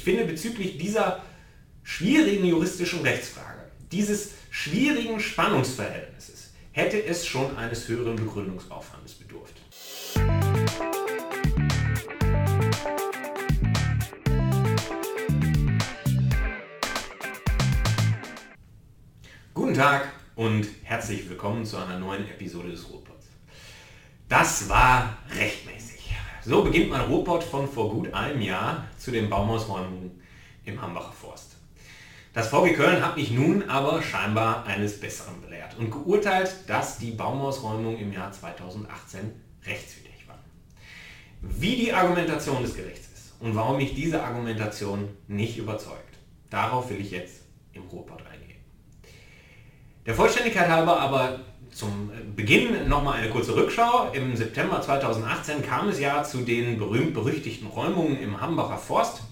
Ich finde bezüglich dieser schwierigen juristischen Rechtsfrage, dieses schwierigen Spannungsverhältnisses, hätte es schon eines höheren Begründungsaufwandes bedurft. Guten Tag und herzlich willkommen zu einer neuen Episode des Ruhrpots. Das war rechtmäßig. So beginnt mein Ruhrpott von vor gut einem Jahr zu den Baumhausräumungen im Hambacher Forst. Das VW Köln hat mich nun aber scheinbar eines Besseren belehrt und geurteilt, dass die Baumausräumungen im Jahr 2018 rechtswidrig waren. Wie die Argumentation des Gerichts ist und warum mich diese Argumentation nicht überzeugt, darauf will ich jetzt im Ruhrpott eingehen. Der Vollständigkeit halber aber zum Beginn nochmal eine kurze Rückschau. Im September 2018 kam es ja zu den berühmt-berüchtigten Räumungen im Hambacher Forst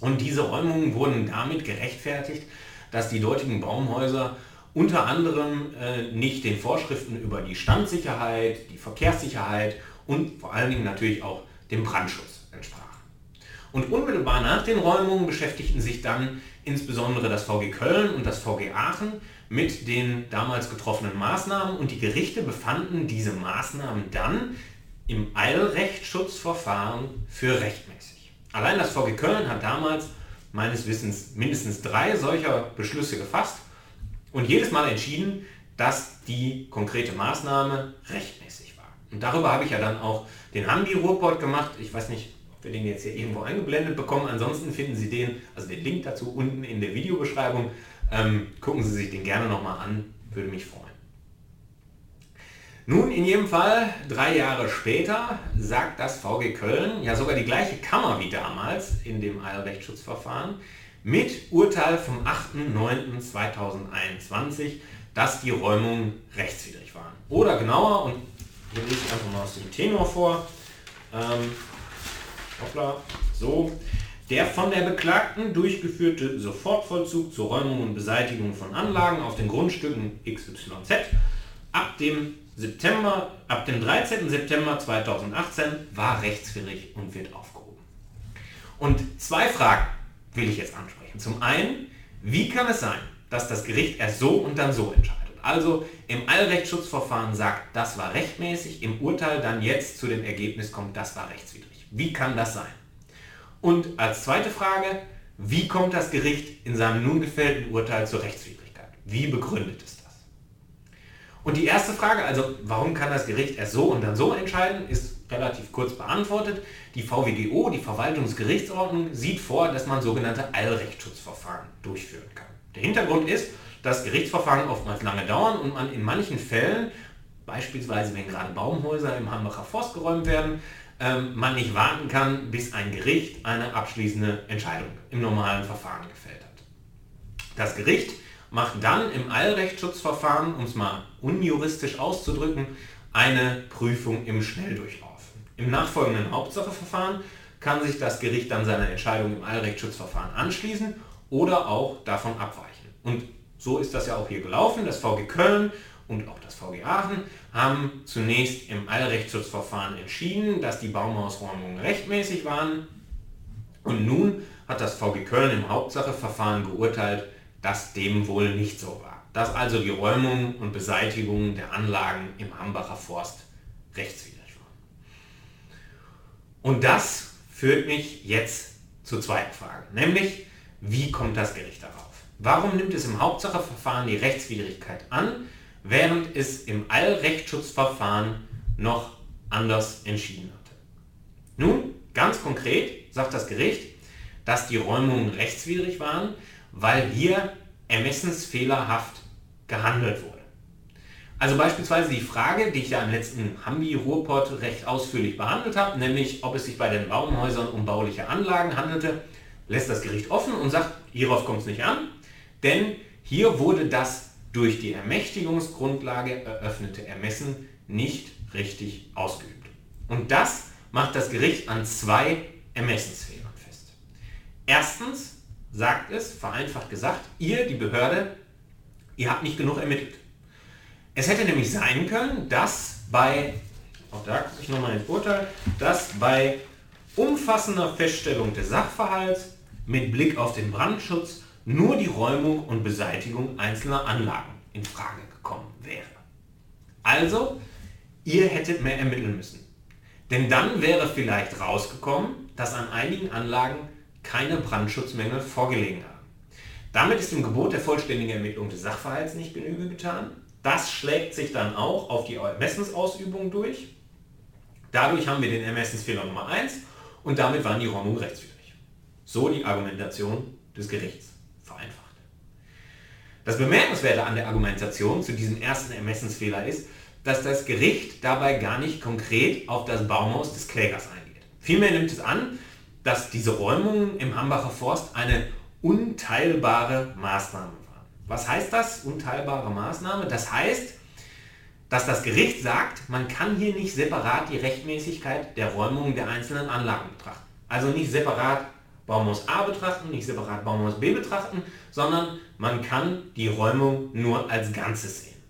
und diese Räumungen wurden damit gerechtfertigt, dass die dortigen Baumhäuser unter anderem äh, nicht den Vorschriften über die Standsicherheit, die Verkehrssicherheit und vor allen Dingen natürlich auch dem Brandschutz entsprachen. Und unmittelbar nach den Räumungen beschäftigten sich dann insbesondere das VG Köln und das VG Aachen mit den damals getroffenen Maßnahmen und die Gerichte befanden diese Maßnahmen dann im Eilrechtsschutzverfahren für rechtmäßig. Allein das VG Köln hat damals meines Wissens mindestens drei solcher Beschlüsse gefasst und jedes Mal entschieden, dass die konkrete Maßnahme rechtmäßig war. Und darüber habe ich ja dann auch den Hambi-Ruhrport gemacht. Ich weiß nicht, ob wir den jetzt hier irgendwo eingeblendet bekommen. Ansonsten finden Sie den, also den Link dazu unten in der Videobeschreibung. Ähm, gucken Sie sich den gerne nochmal an, würde mich freuen. Nun, in jedem Fall, drei Jahre später, sagt das VG Köln, ja sogar die gleiche Kammer wie damals in dem Eilrechtsschutzverfahren, mit Urteil vom 8.9.2021, dass die Räumungen rechtswidrig waren. Oder genauer, und hier lese ich einfach mal aus dem Tenor vor, ähm, hoppla, so, der von der Beklagten durchgeführte Sofortvollzug zur Räumung und Beseitigung von Anlagen auf den Grundstücken XYZ ab dem September, ab dem 13. September 2018 war rechtswidrig und wird aufgehoben. Und zwei Fragen will ich jetzt ansprechen. Zum einen, wie kann es sein, dass das Gericht erst so und dann so entscheidet? Also im Allrechtsschutzverfahren sagt, das war rechtmäßig, im Urteil dann jetzt zu dem Ergebnis kommt, das war rechtswidrig. Wie kann das sein? Und als zweite Frage, wie kommt das Gericht in seinem nun gefällten Urteil zur Rechtswidrigkeit? Wie begründet es und die erste Frage, also warum kann das Gericht erst so und dann so entscheiden, ist relativ kurz beantwortet. Die VWGO, die Verwaltungsgerichtsordnung, sieht vor, dass man sogenannte Eilrechtsschutzverfahren durchführen kann. Der Hintergrund ist, dass Gerichtsverfahren oftmals lange dauern und man in manchen Fällen, beispielsweise wenn gerade Baumhäuser im Hambacher Forst geräumt werden, ähm, man nicht warten kann, bis ein Gericht eine abschließende Entscheidung im normalen Verfahren gefällt hat. Das Gericht macht dann im Eilrechtsschutzverfahren, um es mal unjuristisch auszudrücken, eine Prüfung im Schnelldurchlauf. Im nachfolgenden Hauptsacheverfahren kann sich das Gericht dann seiner Entscheidung im Eilrechtsschutzverfahren anschließen oder auch davon abweichen. Und so ist das ja auch hier gelaufen. Das VG Köln und auch das VG Aachen haben zunächst im Eilrechtsschutzverfahren entschieden, dass die Baumausräumungen rechtmäßig waren. Und nun hat das VG Köln im Hauptsacheverfahren geurteilt, dass dem wohl nicht so war. Dass also die Räumung und Beseitigung der Anlagen im Hambacher Forst rechtswidrig waren. Und das führt mich jetzt zur zweiten Frage, nämlich wie kommt das Gericht darauf? Warum nimmt es im Hauptsacheverfahren die Rechtswidrigkeit an, während es im Allrechtsschutzverfahren noch anders entschieden hatte? Nun, ganz konkret sagt das Gericht, dass die Räumungen rechtswidrig waren, weil hier ermessensfehlerhaft gehandelt wurde. Also beispielsweise die Frage, die ich ja im letzten Hambi-Ruhrpott recht ausführlich behandelt habe, nämlich ob es sich bei den Baumhäusern um bauliche Anlagen handelte, lässt das Gericht offen und sagt, hierauf kommt es nicht an, denn hier wurde das durch die Ermächtigungsgrundlage eröffnete Ermessen nicht richtig ausgeübt. Und das macht das Gericht an zwei Ermessensfehlern fest. Erstens sagt es, vereinfacht gesagt, ihr, die Behörde, ihr habt nicht genug ermittelt. Es hätte nämlich sein können, dass bei, auch da gucke ich nochmal ins Urteil, dass bei umfassender Feststellung des Sachverhalts mit Blick auf den Brandschutz nur die Räumung und Beseitigung einzelner Anlagen in Frage gekommen wäre. Also, ihr hättet mehr ermitteln müssen. Denn dann wäre vielleicht rausgekommen, dass an einigen Anlagen keine Brandschutzmängel vorgelegen haben. Damit ist dem Gebot der vollständigen Ermittlung des Sachverhalts nicht Genüge getan. Das schlägt sich dann auch auf die Ermessensausübung durch. Dadurch haben wir den Ermessensfehler Nummer 1 und damit waren die Räumungen rechtswidrig. So die Argumentation des Gerichts vereinfacht. Das Bemerkenswerte an der Argumentation zu diesem ersten Ermessensfehler ist, dass das Gericht dabei gar nicht konkret auf das Baumhaus des Klägers eingeht. Vielmehr nimmt es an, dass diese Räumungen im Hambacher Forst eine unteilbare Maßnahme waren. Was heißt das, unteilbare Maßnahme? Das heißt, dass das Gericht sagt, man kann hier nicht separat die Rechtmäßigkeit der Räumungen der einzelnen Anlagen betrachten. Also nicht separat Baumhaus A betrachten, nicht separat Baumhaus B betrachten, sondern man kann die Räumung nur als Ganzes sehen.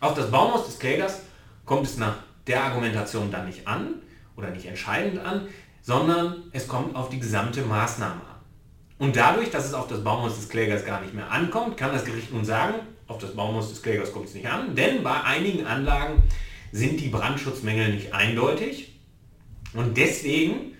Auf das Baumhaus des Klägers kommt es nach der Argumentation dann nicht an oder nicht entscheidend an, sondern es kommt auf die gesamte Maßnahme an. Und dadurch, dass es auf das Baumhaus des Klägers gar nicht mehr ankommt, kann das Gericht nun sagen, auf das Baumhaus des Klägers kommt es nicht an, denn bei einigen Anlagen sind die Brandschutzmängel nicht eindeutig und deswegen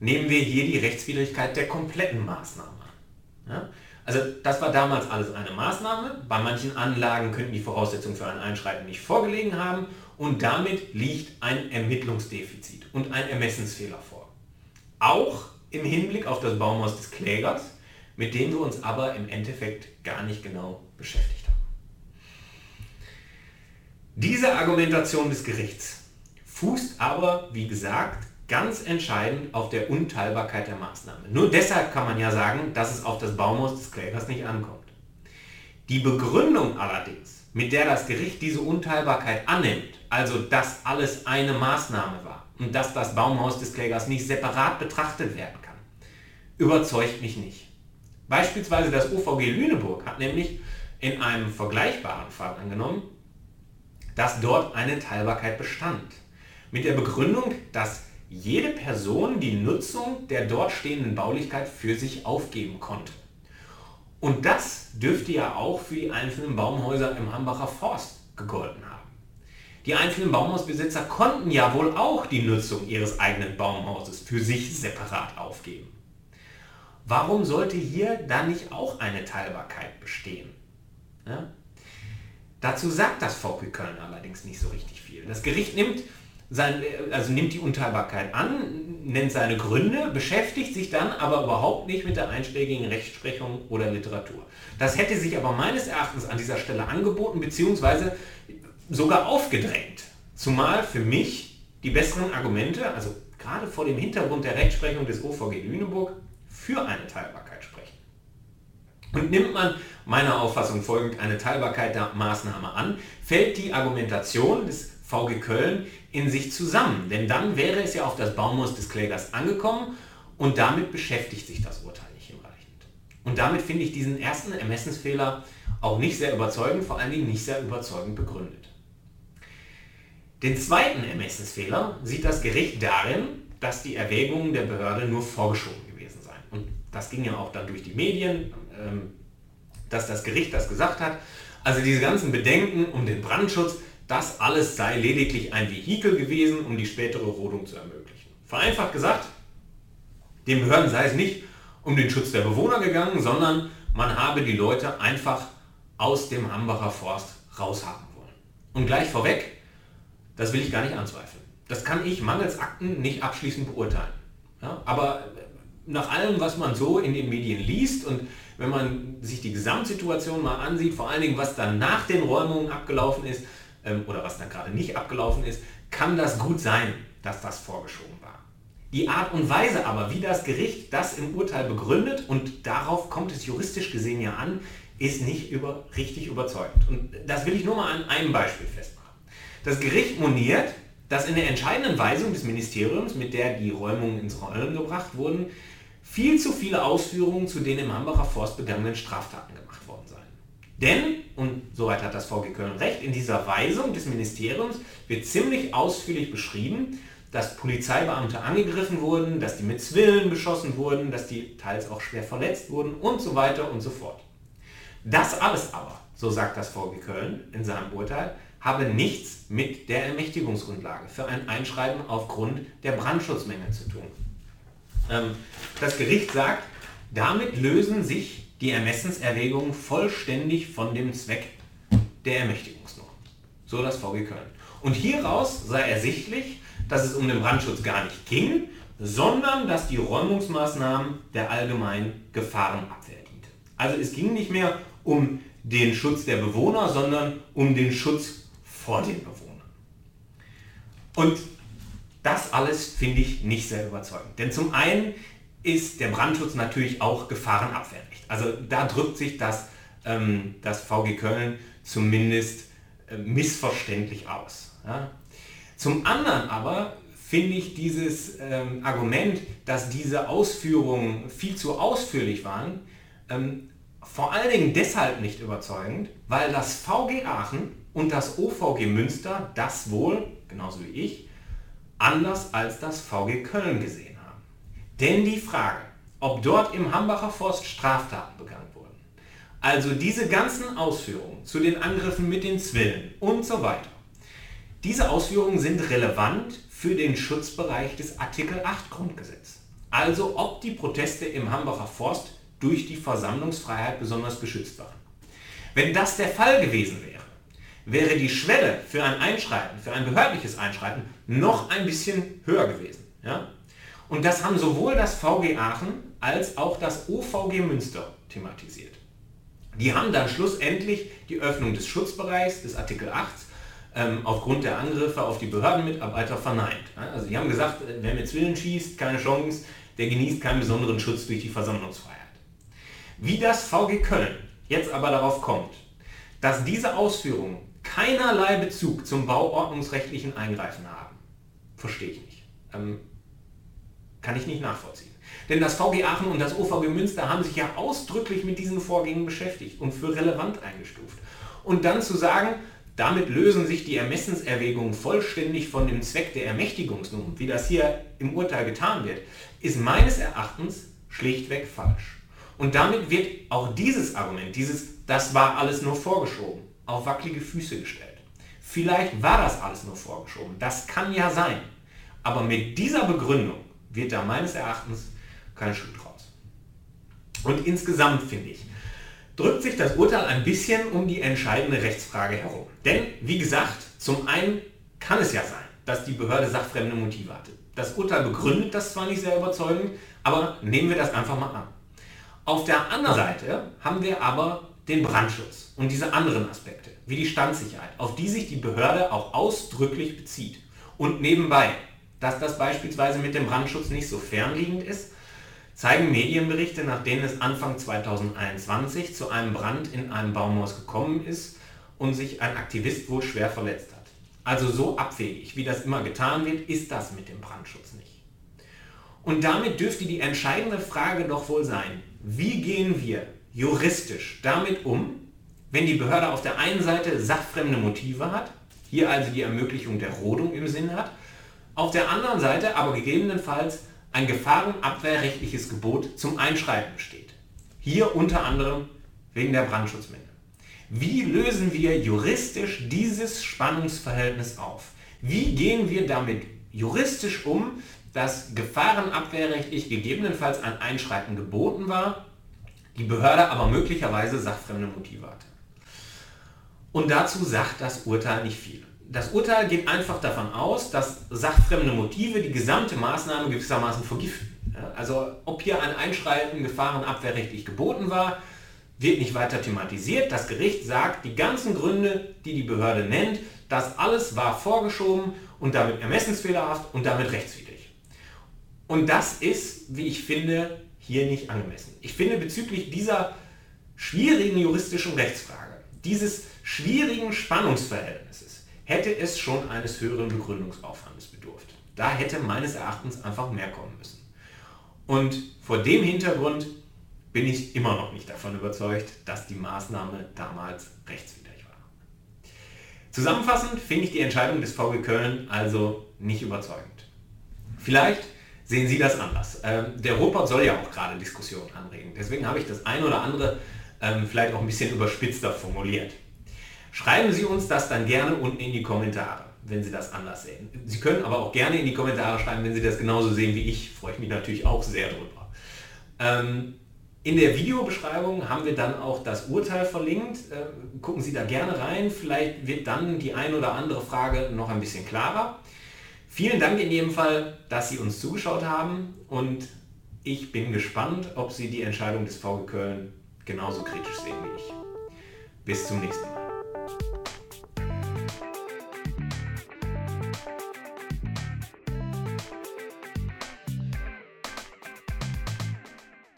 nehmen wir hier die Rechtswidrigkeit der kompletten Maßnahme an. Ja? Also das war damals alles eine Maßnahme. Bei manchen Anlagen könnten die Voraussetzungen für ein Einschreiten nicht vorgelegen haben und damit liegt ein Ermittlungsdefizit und ein Ermessensfehler vor. Auch im Hinblick auf das Baumhaus des Klägers, mit dem wir uns aber im Endeffekt gar nicht genau beschäftigt haben. Diese Argumentation des Gerichts fußt aber, wie gesagt, ganz entscheidend auf der Unteilbarkeit der Maßnahme. Nur deshalb kann man ja sagen, dass es auf das Baumhaus des Klägers nicht ankommt. Die Begründung allerdings, mit der das Gericht diese Unteilbarkeit annimmt, also dass alles eine Maßnahme war und dass das Baumhaus des Klägers nicht separat betrachtet werden kann, überzeugt mich nicht. Beispielsweise das OVG Lüneburg hat nämlich in einem vergleichbaren Fall angenommen, dass dort eine Teilbarkeit bestand. Mit der Begründung, dass jede Person die Nutzung der dort stehenden Baulichkeit für sich aufgeben konnte. Und das dürfte ja auch für die einzelnen Baumhäuser im Hambacher Forst gegolten haben. Die einzelnen Baumhausbesitzer konnten ja wohl auch die Nutzung ihres eigenen Baumhauses für sich separat aufgeben. Warum sollte hier dann nicht auch eine Teilbarkeit bestehen? Ja? Dazu sagt das VP Köln allerdings nicht so richtig viel. Das Gericht nimmt sein, also nimmt die Unteilbarkeit an, nennt seine Gründe, beschäftigt sich dann aber überhaupt nicht mit der einschlägigen Rechtsprechung oder Literatur. Das hätte sich aber meines Erachtens an dieser Stelle angeboten, beziehungsweise sogar aufgedrängt. Zumal für mich die besseren Argumente, also gerade vor dem Hintergrund der Rechtsprechung des OVG Lüneburg, für eine Teilbarkeit sprechen. Und nimmt man meiner Auffassung folgend eine Teilbarkeit der Maßnahme an, fällt die Argumentation des VG Köln in sich zusammen. Denn dann wäre es ja auf das Baumhaus des Klägers angekommen und damit beschäftigt sich das Urteil nicht hinreichend. Und damit finde ich diesen ersten Ermessensfehler auch nicht sehr überzeugend, vor allen Dingen nicht sehr überzeugend begründet. Den zweiten Ermessensfehler sieht das Gericht darin, dass die Erwägungen der Behörde nur vorgeschoben gewesen seien. Und das ging ja auch dann durch die Medien, ähm, dass das Gericht das gesagt hat. Also diese ganzen Bedenken um den Brandschutz, das alles sei lediglich ein Vehikel gewesen, um die spätere Rodung zu ermöglichen. Vereinfacht gesagt, den Behörden sei es nicht um den Schutz der Bewohner gegangen, sondern man habe die Leute einfach aus dem Hambacher Forst raushaben wollen. Und gleich vorweg, das will ich gar nicht anzweifeln. Das kann ich mangels Akten nicht abschließend beurteilen. Ja, aber nach allem, was man so in den Medien liest und wenn man sich die Gesamtsituation mal ansieht, vor allen Dingen, was dann nach den Räumungen abgelaufen ist, oder was dann gerade nicht abgelaufen ist, kann das gut sein, dass das vorgeschoben war. Die Art und Weise aber, wie das Gericht das im Urteil begründet, und darauf kommt es juristisch gesehen ja an, ist nicht über, richtig überzeugend. Und das will ich nur mal an einem Beispiel festmachen. Das Gericht moniert, dass in der entscheidenden Weisung des Ministeriums, mit der die Räumungen ins Rollen gebracht wurden, viel zu viele Ausführungen zu den im Hambacher Forst begangenen Straftaten gemacht. Denn, und soweit hat das VG Köln recht, in dieser Weisung des Ministeriums wird ziemlich ausführlich beschrieben, dass Polizeibeamte angegriffen wurden, dass die mit Zwillen beschossen wurden, dass die teils auch schwer verletzt wurden und so weiter und so fort. Das alles aber, so sagt das VG Köln in seinem Urteil, habe nichts mit der Ermächtigungsgrundlage für ein Einschreiben aufgrund der Brandschutzmenge zu tun. Ähm, das Gericht sagt, damit lösen sich die Ermessenserwägungen vollständig von dem Zweck der Ermächtigungsnorm. So das VG Köln. Und hieraus sei ersichtlich, dass es um den Brandschutz gar nicht ging, sondern dass die Räumungsmaßnahmen der allgemeinen Gefahrenabwehr diente. Also es ging nicht mehr um den Schutz der Bewohner, sondern um den Schutz vor den Bewohnern. Und das alles finde ich nicht sehr überzeugend. Denn zum einen ist der Brandschutz natürlich auch Gefahrenabwehrrecht. Also da drückt sich das, ähm, das VG Köln zumindest äh, missverständlich aus. Ja? Zum anderen aber finde ich dieses ähm, Argument, dass diese Ausführungen viel zu ausführlich waren, ähm, vor allen Dingen deshalb nicht überzeugend, weil das VG Aachen und das OVG Münster das wohl, genauso wie ich, anders als das VG Köln gesehen. Denn die Frage, ob dort im Hambacher Forst Straftaten begangen wurden, also diese ganzen Ausführungen zu den Angriffen mit den Zwillen und so weiter, diese Ausführungen sind relevant für den Schutzbereich des Artikel 8 Grundgesetz. Also ob die Proteste im Hambacher Forst durch die Versammlungsfreiheit besonders geschützt waren. Wenn das der Fall gewesen wäre, wäre die Schwelle für ein Einschreiten, für ein behördliches Einschreiten noch ein bisschen höher gewesen. Ja? Und das haben sowohl das VG Aachen als auch das OVG Münster thematisiert. Die haben dann schlussendlich die Öffnung des Schutzbereichs des Artikel 8 ähm, aufgrund der Angriffe auf die Behördenmitarbeiter verneint. Also die haben gesagt, äh, wer mit Zwillen schießt, keine Chance, der genießt keinen besonderen Schutz durch die Versammlungsfreiheit. Wie das VG Köln jetzt aber darauf kommt, dass diese Ausführungen keinerlei Bezug zum bauordnungsrechtlichen Eingreifen haben, verstehe ich nicht. Ähm, kann ich nicht nachvollziehen. Denn das VG Aachen und das OVG Münster haben sich ja ausdrücklich mit diesen Vorgängen beschäftigt und für relevant eingestuft. Und dann zu sagen, damit lösen sich die Ermessenserwägungen vollständig von dem Zweck der Ermächtigungsnorm, wie das hier im Urteil getan wird, ist meines Erachtens schlichtweg falsch. Und damit wird auch dieses Argument, dieses, das war alles nur vorgeschoben, auf wackelige Füße gestellt. Vielleicht war das alles nur vorgeschoben, das kann ja sein. Aber mit dieser Begründung wird da meines Erachtens kein Schuh draus. Und insgesamt finde ich, drückt sich das Urteil ein bisschen um die entscheidende Rechtsfrage herum. Denn, wie gesagt, zum einen kann es ja sein, dass die Behörde sachfremde Motive hatte. Das Urteil begründet das zwar nicht sehr überzeugend, aber nehmen wir das einfach mal an. Auf der anderen Seite haben wir aber den Brandschutz und diese anderen Aspekte, wie die Standsicherheit, auf die sich die Behörde auch ausdrücklich bezieht. Und nebenbei, dass das beispielsweise mit dem Brandschutz nicht so fernliegend ist, zeigen Medienberichte, nach denen es Anfang 2021 zu einem Brand in einem Baumhaus gekommen ist und sich ein Aktivist wohl schwer verletzt hat. Also so abwegig, wie das immer getan wird, ist das mit dem Brandschutz nicht. Und damit dürfte die entscheidende Frage doch wohl sein, wie gehen wir juristisch damit um, wenn die Behörde auf der einen Seite sachfremde Motive hat, hier also die Ermöglichung der Rodung im Sinn hat, auf der anderen Seite aber gegebenenfalls ein gefahrenabwehrrechtliches Gebot zum Einschreiten besteht. Hier unter anderem wegen der Brandschutzmittel. Wie lösen wir juristisch dieses Spannungsverhältnis auf? Wie gehen wir damit juristisch um, dass gefahrenabwehrrechtlich gegebenenfalls ein Einschreiten geboten war, die Behörde aber möglicherweise sachfremde Motive hatte? Und dazu sagt das Urteil nicht viel das Urteil geht einfach davon aus, dass sachfremde Motive die gesamte Maßnahme gewissermaßen vergiften. Also ob hier ein Einschreiten gefahrenabwehrrechtlich geboten war, wird nicht weiter thematisiert. Das Gericht sagt, die ganzen Gründe, die die Behörde nennt, das alles war vorgeschoben und damit ermessensfehlerhaft und damit rechtswidrig. Und das ist, wie ich finde, hier nicht angemessen. Ich finde bezüglich dieser schwierigen juristischen Rechtsfrage, dieses schwierigen Spannungsverhältnisses, hätte es schon eines höheren Begründungsaufwandes bedurft. Da hätte meines Erachtens einfach mehr kommen müssen. Und vor dem Hintergrund bin ich immer noch nicht davon überzeugt, dass die Maßnahme damals rechtswidrig war. Zusammenfassend finde ich die Entscheidung des VG Köln also nicht überzeugend. Vielleicht sehen Sie das anders. Ähm, der Ruhrpott soll ja auch gerade Diskussionen anregen. Deswegen habe ich das ein oder andere ähm, vielleicht auch ein bisschen überspitzter formuliert. Schreiben Sie uns das dann gerne unten in die Kommentare, wenn Sie das anders sehen. Sie können aber auch gerne in die Kommentare schreiben, wenn Sie das genauso sehen wie ich. Freue ich mich natürlich auch sehr drüber. Ähm, in der Videobeschreibung haben wir dann auch das Urteil verlinkt. Äh, gucken Sie da gerne rein. Vielleicht wird dann die ein oder andere Frage noch ein bisschen klarer. Vielen Dank in jedem Fall, dass Sie uns zugeschaut haben und ich bin gespannt, ob Sie die Entscheidung des VG Köln genauso kritisch sehen wie ich. Bis zum nächsten Mal.